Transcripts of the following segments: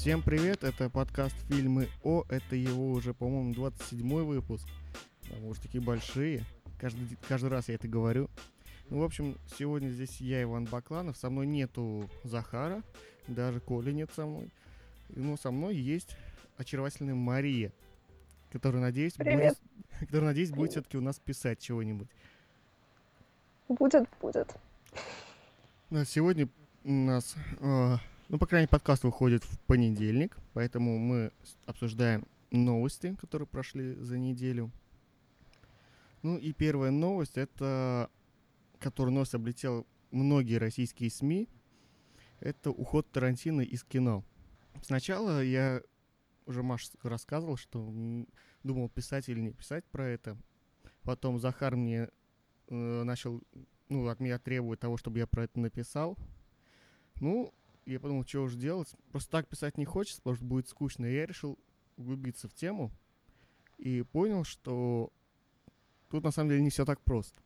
Всем привет, это подкаст «Фильмы О», это его уже, по-моему, 27-й выпуск. Там уже такие большие, каждый, каждый раз я это говорю. Ну, в общем, сегодня здесь я, Иван Бакланов, со мной нету Захара, даже Коли нет со мной. Ну, со мной есть очаровательная Мария, которая, надеюсь, Привет. будет, которая, надеюсь, будет все-таки у нас писать чего-нибудь. Будет, будет. Ну, Сегодня у нас, э, ну, по крайней мере, подкаст выходит в понедельник, поэтому мы обсуждаем новости, которые прошли за неделю. Ну и первая новость, это, которую нос облетел многие российские СМИ, это уход Тарантино из кино. Сначала я уже Маш рассказывал, что думал писать или не писать про это. Потом Захар мне э, начал ну, от меня требует того, чтобы я про это написал. Ну, я подумал, что уж делать. Просто так писать не хочется, потому что будет скучно. И я решил углубиться в тему и понял, что тут на самом деле не все так просто.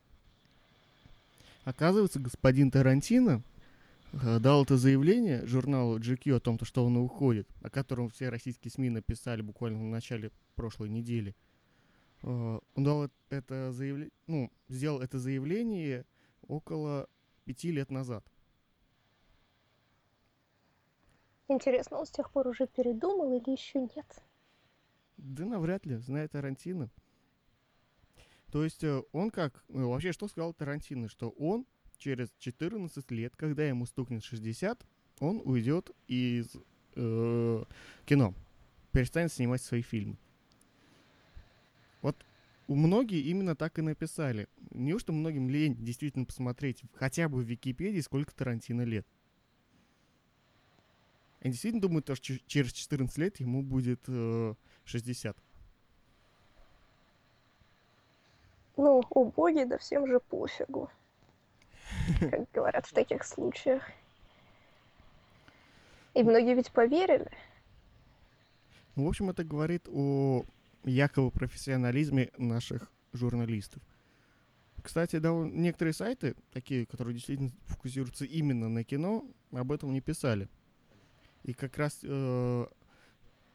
Оказывается, господин Тарантино э, дал это заявление журналу GQ о том, то, что он уходит, о котором все российские СМИ написали буквально в начале прошлой недели. Э, Он дал это заявление, ну, сделал это заявление около пяти лет назад. Интересно, он с тех пор уже передумал или еще нет? Да навряд ли, зная Тарантино. То есть э, он как... ну, вообще, что сказал Тарантино? Что он через 14 лет, когда ему стукнет 60, он уйдет из э, кино. Перестанет снимать свои фильмы. Вот многие именно так и написали. Неужто многим лень действительно посмотреть хотя бы в Википедии, сколько Тарантино лет? Они действительно думают, что через 14 лет ему будет э, 60. Ну, о боги, да всем же пофигу. Как говорят в таких случаях. И многие ведь поверили. Ну, в общем, это говорит о якобы профессионализме наших журналистов. Кстати, да, некоторые сайты, такие, которые действительно фокусируются именно на кино, об этом не писали. И как раз, э,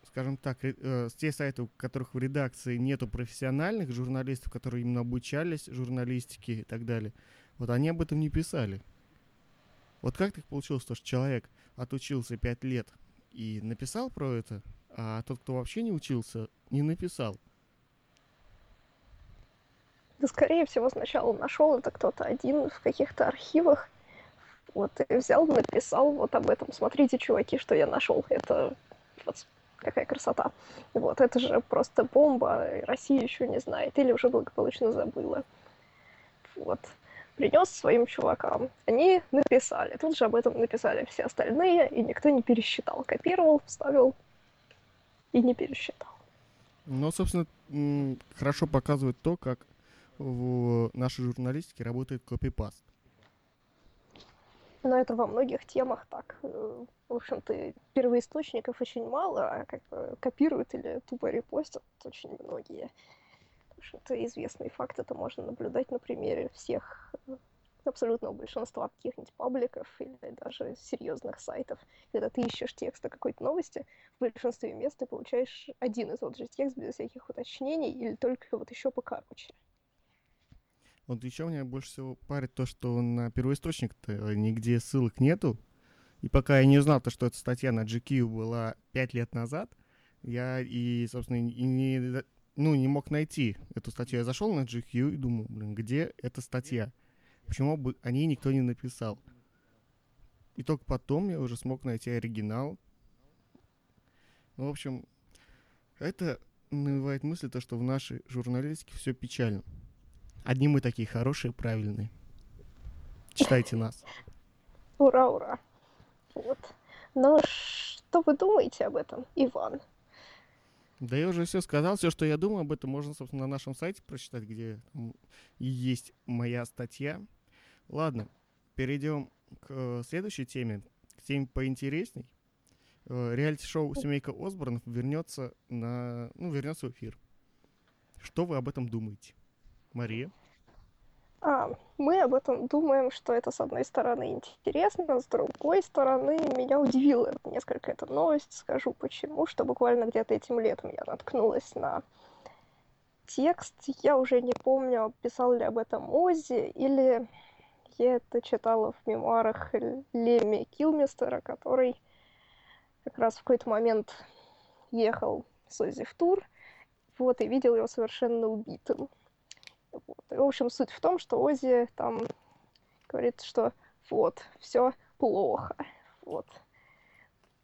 скажем так, э, те сайты, у которых в редакции нету профессиональных журналистов, которые именно обучались журналистике и так далее, вот они об этом не писали. Вот как так получилось, то, что человек отучился 5 лет и написал про это, а тот, кто вообще не учился, не написал. Да, скорее всего, сначала нашел это кто-то один в каких-то архивах. Вот, и взял, написал вот об этом. Смотрите, чуваки, что я нашел. Это вот какая красота. Вот, это же просто бомба. Россия еще не знает. Или уже благополучно забыла. Вот. Принес своим чувакам. Они написали. Тут же об этом написали все остальные, и никто не пересчитал. Копировал, вставил и не пересчитал. Но, собственно, хорошо показывает то, как в нашей журналистике работает копипаст. Но это во многих темах так. Э, В общем-то, первоисточников очень мало, а как бы копируют или тупо репостят очень многие. В общем-то, известный факт, это можно наблюдать на примере всех э, абсолютного большинства каких-нибудь пабликов или даже серьезных сайтов. Когда ты ищешь текст о какой-то новости, в большинстве мест ты получаешь один и тот же текст без всяких уточнений или только вот еще покороче. Вот еще меня больше всего парит то, что на первоисточник-то нигде ссылок нету. И пока я не узнал, то, что эта статья на GQ была 5 лет назад, я и, собственно, и не, ну, не мог найти эту статью. Я зашел на GQ и думал, блин, где эта статья? Почему бы о ней никто не написал? И только потом я уже смог найти оригинал. Ну, в общем, это навевает мысль, то, что в нашей журналистике все печально. Одни мы такие хорошие, правильные. Читайте нас. Ура, ура. Вот. Но что вы думаете об этом, Иван? Да я уже все сказал, все, что я думаю об этом, можно, собственно, на нашем сайте прочитать, где есть моя статья. Ладно, перейдем к э, следующей теме, к теме поинтересней. Э, Реалити-шоу «Семейка Осборнов» вернется на, ну, вернется в эфир. Что вы об этом думаете? Мария? А, мы об этом думаем, что это, с одной стороны, интересно, с другой стороны, меня удивила несколько эта новость. Скажу почему, что буквально где-то этим летом я наткнулась на текст. Я уже не помню, писал ли об этом Ози, или я это читала в мемуарах Леми Килмистера, который как раз в какой-то момент ехал с Ози в тур, вот, и видел его совершенно убитым. В общем, суть в том, что Ози там говорит, что вот, все плохо, вот.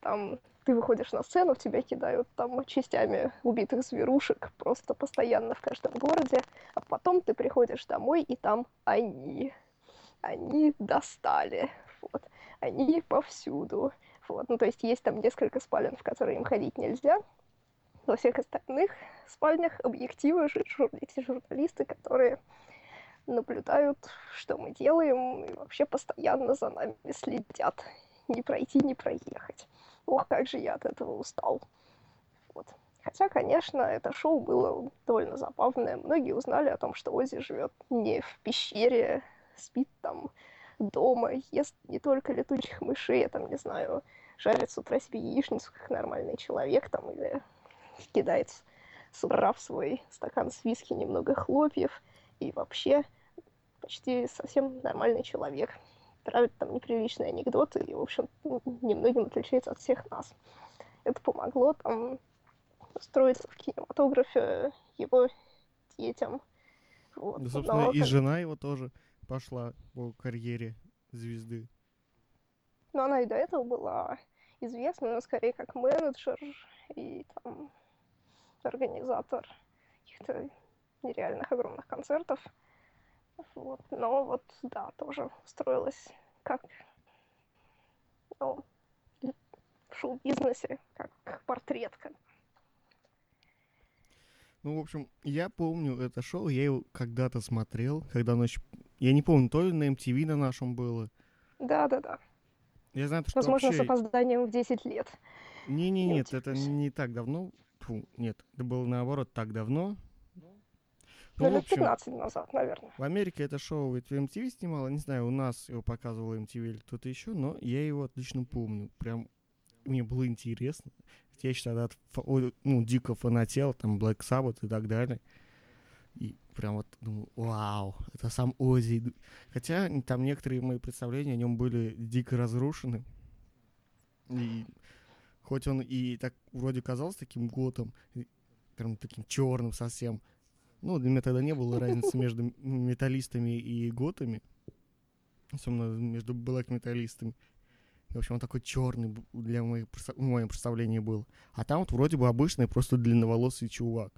Там ты выходишь на сцену, в тебя кидают там частями убитых зверушек просто постоянно в каждом городе, а потом ты приходишь домой, и там они. Они достали. Вот. Они повсюду. Вот. Ну, то есть есть там несколько спален, в которые им ходить нельзя, во всех остальных спальнях объективы эти журналисты, которые наблюдают, что мы делаем, и вообще постоянно за нами следят. Не пройти, не проехать. Ох, как же я от этого устал. Вот. Хотя, конечно, это шоу было довольно забавное. Многие узнали о том, что Ози живет не в пещере, спит там дома, ест не только летучих мышей, я там, не знаю, жарит с утра себе яичницу, как нормальный человек, там, или кидает с утра в свой стакан с виски немного хлопьев, и вообще почти совсем нормальный человек. Травит там неприличные анекдоты, и, в общем, немногим отличается от всех нас. Это помогло там устроиться в кинематографе его детям. Вот. Да, собственно, Но, и как... жена его тоже пошла по карьере звезды. Но она и до этого была известна, но скорее как менеджер и там организатор каких-то нереальных огромных концертов. Вот. Но вот, да, тоже устроилась как ну, в шоу-бизнесе, как портретка. Ну, в общем, я помню это шоу, я его когда-то смотрел, когда оно еще... Я не помню, то ли на MTV на нашем было. Да-да-да. Я знаю, что Возможно, вообще... с опозданием в 10 лет. Не-не, нет, это не так давно Фу, нет, это было наоборот так давно. Ну, лет общем, 15 назад, наверное. В Америке это шоу в MTV снимало, не знаю, у нас его показывал MTV или кто-то еще, но я его отлично помню. Прям мне было интересно. Я еще тогда ну, дико фанател, там, Black Sabbath и так далее. И прям вот думаю, вау, это сам Ози. Хотя там некоторые мои представления о нем были дико разрушены. И Хоть он и так вроде казался таким готом, прям таким черным совсем. Ну, для меня тогда не было разницы между металлистами и готами. Особенно между блэк-металлистами. В общем, он такой черный для моих, в моем представлении был. А там вот вроде бы обычный, просто длинноволосый чувак.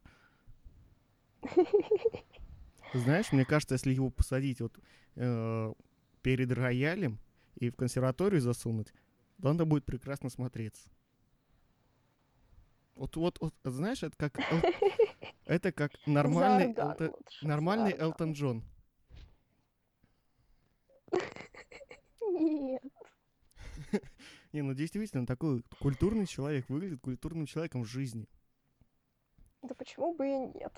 Знаешь, мне кажется, если его посадить вот э, перед роялем и в консерваторию засунуть, то он будет прекрасно смотреться. Вот, вот, вот, знаешь, это как, это как нормальный, нормальный Элтон Джон. Нет. Не, ну действительно, такой культурный человек, выглядит культурным человеком в жизни. Да почему бы и нет?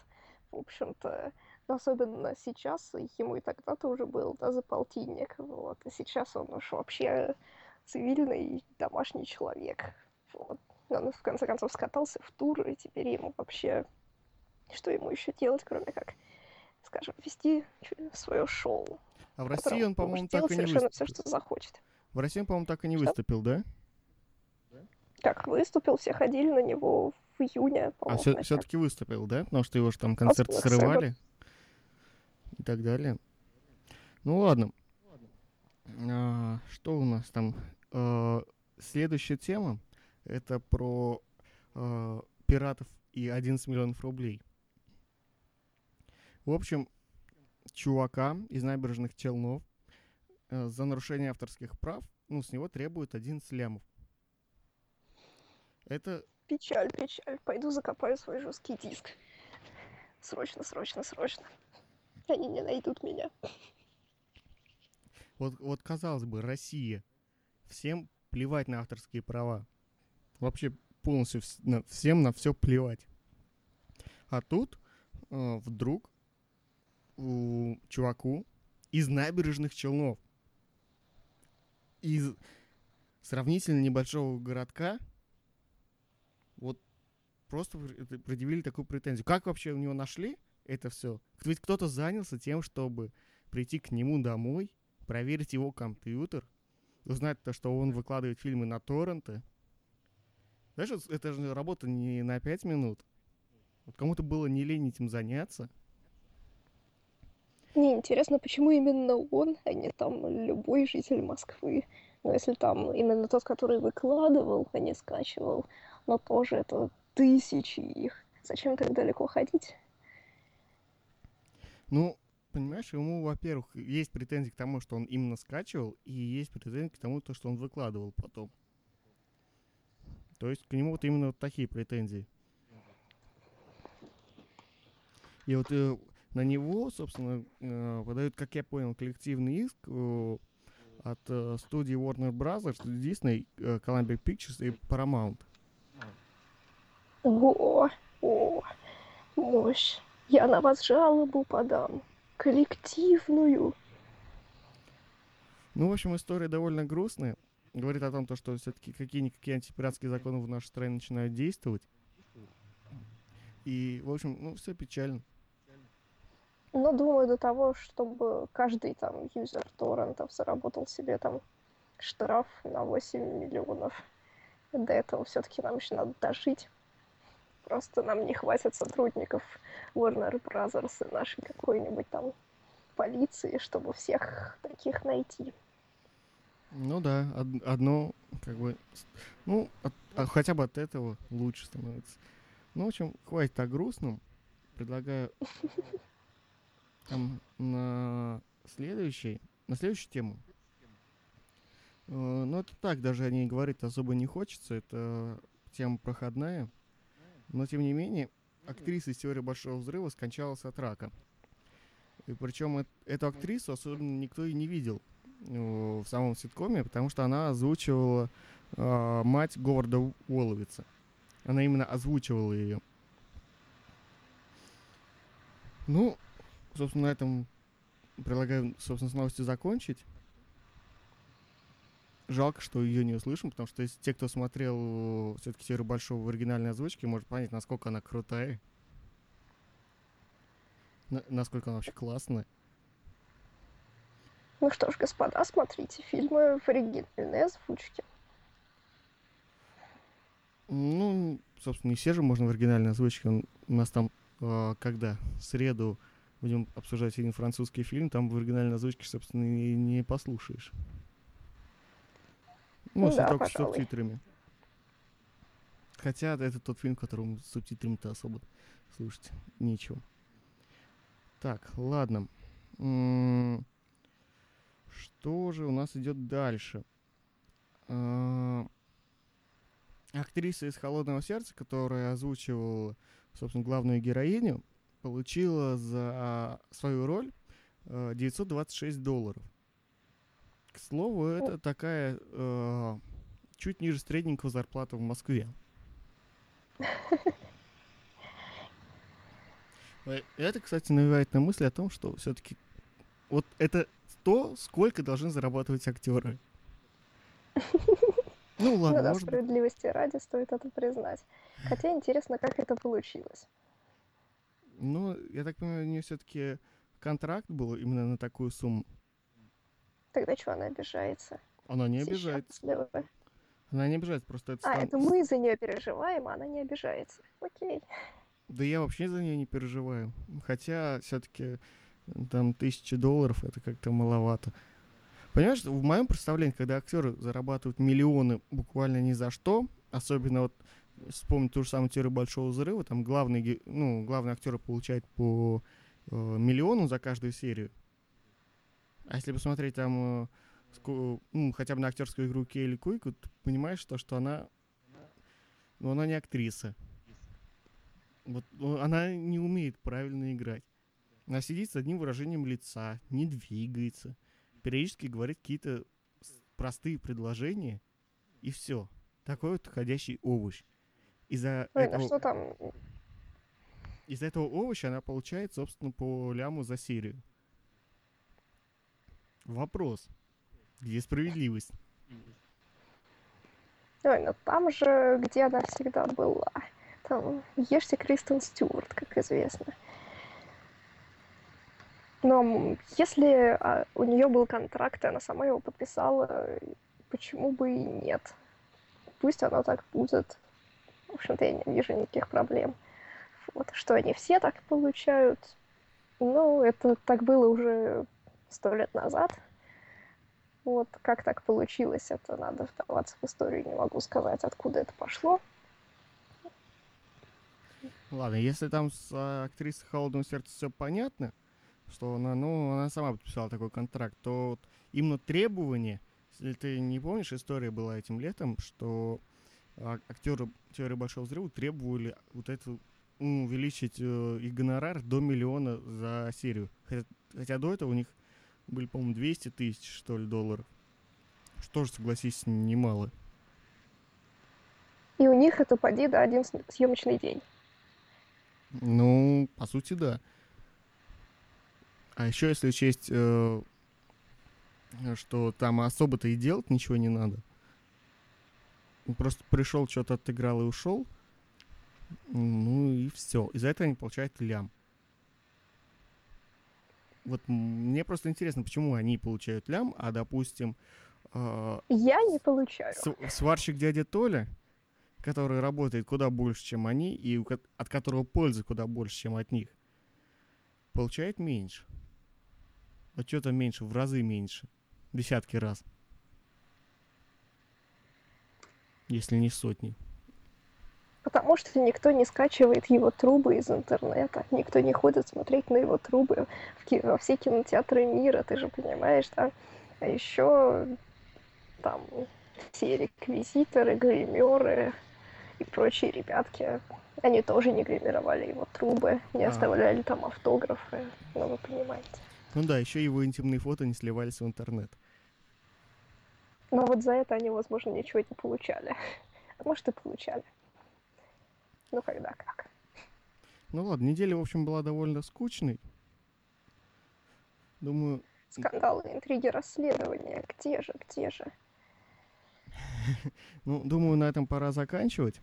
В общем-то, особенно сейчас, ему и тогда-то уже был, да, за полтинник, вот, и сейчас он уж вообще цивильный домашний человек, вот. Он, в конце концов, скатался в тур, и теперь ему вообще... Что ему еще делать, кроме как, скажем, вести свое шоу? А в России он, по-моему, так и не выступил. все, что захочет. В России он, по-моему, так и не что? выступил, да? Как выступил, все ходили на него в июне, А все, все-таки выступил, да? Потому что его же там концерт срывали и так далее. Ну ладно. А, что у нас там? А, следующая тема это про э, пиратов и 11 миллионов рублей. В общем, чувака из набережных Челнов э, за нарушение авторских прав, ну, с него требуют 11 лямов. Это... Печаль, печаль. Пойду закопаю свой жесткий диск. Срочно, срочно, срочно. Они не найдут меня. Вот, вот казалось бы, Россия. Всем плевать на авторские права. Вообще полностью на, всем на все плевать. А тут э, вдруг у чуваку из набережных Челнов. Из сравнительно небольшого городка вот просто предъявили такую претензию. Как вообще у него нашли это все? Ведь кто-то занялся тем, чтобы прийти к нему домой, проверить его компьютер, узнать то, что он выкладывает фильмы на торренты. Знаешь, это же работа не на пять минут. Вот кому-то было не лень этим заняться. Мне интересно, почему именно он, а не там любой житель Москвы. Но если там именно тот, который выкладывал, а не скачивал, но тоже это тысячи их. Зачем так далеко ходить? Ну, понимаешь, ему, во-первых, есть претензии к тому, что он именно скачивал, и есть претензии к тому, то, что он выкладывал потом. То есть к нему вот именно вот такие претензии. И вот э, на него, собственно, э, подают, как я понял, коллективный иск э, от э, студии Warner Brothers, Disney, э, Columbia Pictures и Paramount. О, о, мощь. Я на вас жалобу подам. Коллективную. Ну, в общем, история довольно грустная. Говорит о том, то, что все-таки какие-никакие антипиратские законы в нашей стране начинают действовать. И, в общем, ну, все печально. Ну, думаю, до того, чтобы каждый там юзер торрентов заработал себе там штраф на 8 миллионов. До этого все-таки нам еще надо дожить. Просто нам не хватит сотрудников Warner Brothers и нашей какой-нибудь там полиции, чтобы всех таких найти. Ну да, од- одно, как бы, ну, от, а, хотя бы от этого лучше становится. Ну, в общем, хватит о грустном. Предлагаю там на следующий, на следующую тему. Э, ну, это так, даже о ней говорить особо не хочется. Это тема проходная. Но, тем не менее, актриса из «Теории Большого Взрыва» скончалась от рака. И причем эту актрису особенно никто и не видел в самом ситкоме, потому что она озвучивала э, мать Говарда Уоловица. Она именно озвучивала ее. Ну, собственно, на этом предлагаю, собственно, с новостью закончить. Жалко, что ее не услышим, потому что если те, кто смотрел все-таки серию большого в оригинальной озвучке, может понять, насколько она крутая. На- насколько она вообще классная. Ну что ж, господа, смотрите фильмы в оригинальной озвучке. Ну, собственно, не все же можно в оригинальной озвучке. У нас там, э, когда, в среду будем обсуждать один французский фильм, там в оригинальной озвучке, собственно, и не послушаешь. Ну, если Да, только с пожалуй. субтитрами. Хотя это тот фильм, которым с субтитрами-то особо слушать нечего. Так, ладно. М, Что же у нас идет дальше? А, Актриса из «Холодного сердца», которая озвучивала, собственно, главную героиню, получила за свою роль э, 926 долларов. К слову, это такая э, чуть ниже средненького зарплаты в Москве. Э, Это, кстати, навевает на мысль о том, что все-таки вот это то, сколько должны зарабатывать актеры. Ну Ну ладно, да, может быть. справедливости ради стоит это признать. Хотя интересно, как это получилось. Ну, я так понимаю, у нее все-таки контракт был именно на такую сумму. Тогда что она обижается? Она не обижается. Она не обижается, просто это А, стан- это мы за нее переживаем, а она не обижается. Окей. Да я вообще за нее не переживаю. Хотя все-таки там тысячи долларов это как-то маловато. Понимаешь, в моем представлении, когда актеры зарабатывают миллионы буквально ни за что, особенно вот вспомнить ту же самую теорию большого взрыва, там главный, ну, главный актер получает по э, миллиону за каждую серию. А если посмотреть там э, ско- ну, хотя бы на актерскую игру Кейли Куйку, ты понимаешь, то, что она, ну, она не актриса. Вот она не умеет правильно играть. Она сидит с одним выражением лица, не двигается, периодически говорит какие-то простые предложения, и все. Такой вот ходящий овощ. Из-за Ой, этого, ну что там? из этого овоща она получает, собственно, по ляму за серию. Вопрос. Где справедливость? Ой, ну там же, где она всегда была. Там ешьте Кристен Стюарт, как известно. Но если а, у нее был контракт, и она сама его подписала, почему бы и нет? Пусть оно так будет. В общем-то, я не вижу никаких проблем. Вот. Что они все так получают? Ну, это так было уже сто лет назад. Вот как так получилось, это надо вдаваться в историю, не могу сказать, откуда это пошло. Ладно, если там с а, актрисой «Холодного сердца» все понятно, что она, ну, она сама подписала такой контракт, то вот именно требования, если ты не помнишь, история была этим летом, что а, актеры теории Большого Взрыва требовали вот эту ну, увеличить э, их гонорар до миллиона за серию. Хотя, хотя до этого у них были, по-моему, 200 тысяч, что ли, долларов. Что же, согласись, немало. И у них это, поди, да, один съемочный день. Ну, по сути, да. А еще если учесть, э, что там особо-то и делать ничего не надо. Просто пришел, что-то отыграл и ушел. Ну и все. Из-за этого они получают лям. Вот мне просто интересно, почему они получают лям, а, допустим... Э, Я не получаю. Сварщик дядя Толя, который работает куда больше, чем они, и от которого пользы куда больше, чем от них, получает меньше. Вот что-то меньше, в разы меньше. Десятки раз. Если не сотни. Потому что никто не скачивает его трубы из интернета, никто не ходит смотреть на его трубы в ки- во все кинотеатры мира, ты же понимаешь, да? А еще там все реквизиторы, гримеры и прочие ребятки, они тоже не гримировали его трубы, не а. оставляли там автографы, ну вы понимаете. Ну да, еще его интимные фото не сливались в интернет. Но вот за это они, возможно, ничего не получали. А может, и получали. Ну, когда как. Ну ладно, неделя, в общем, была довольно скучной. Думаю... Скандалы, интриги, расследования. Где же, где же? Ну, думаю, на этом пора заканчивать.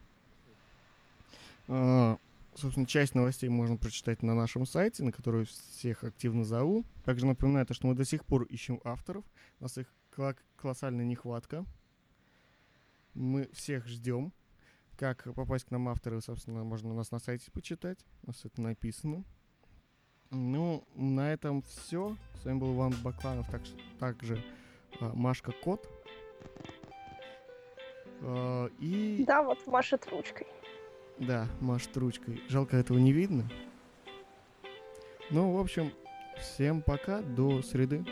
А, собственно, часть новостей можно прочитать на нашем сайте, на который всех активно зову. Также напоминаю, что мы до сих пор ищем авторов. У нас их колоссальная нехватка. Мы всех ждем. Как попасть к нам авторы, собственно, можно у нас на сайте почитать. У нас это написано. Ну, на этом все. С вами был Иван Бакланов, так, также а, Машка Кот. А, и... Да, вот машет ручкой. Да, машет ручкой. Жалко, этого не видно. Ну, в общем, всем пока, до среды.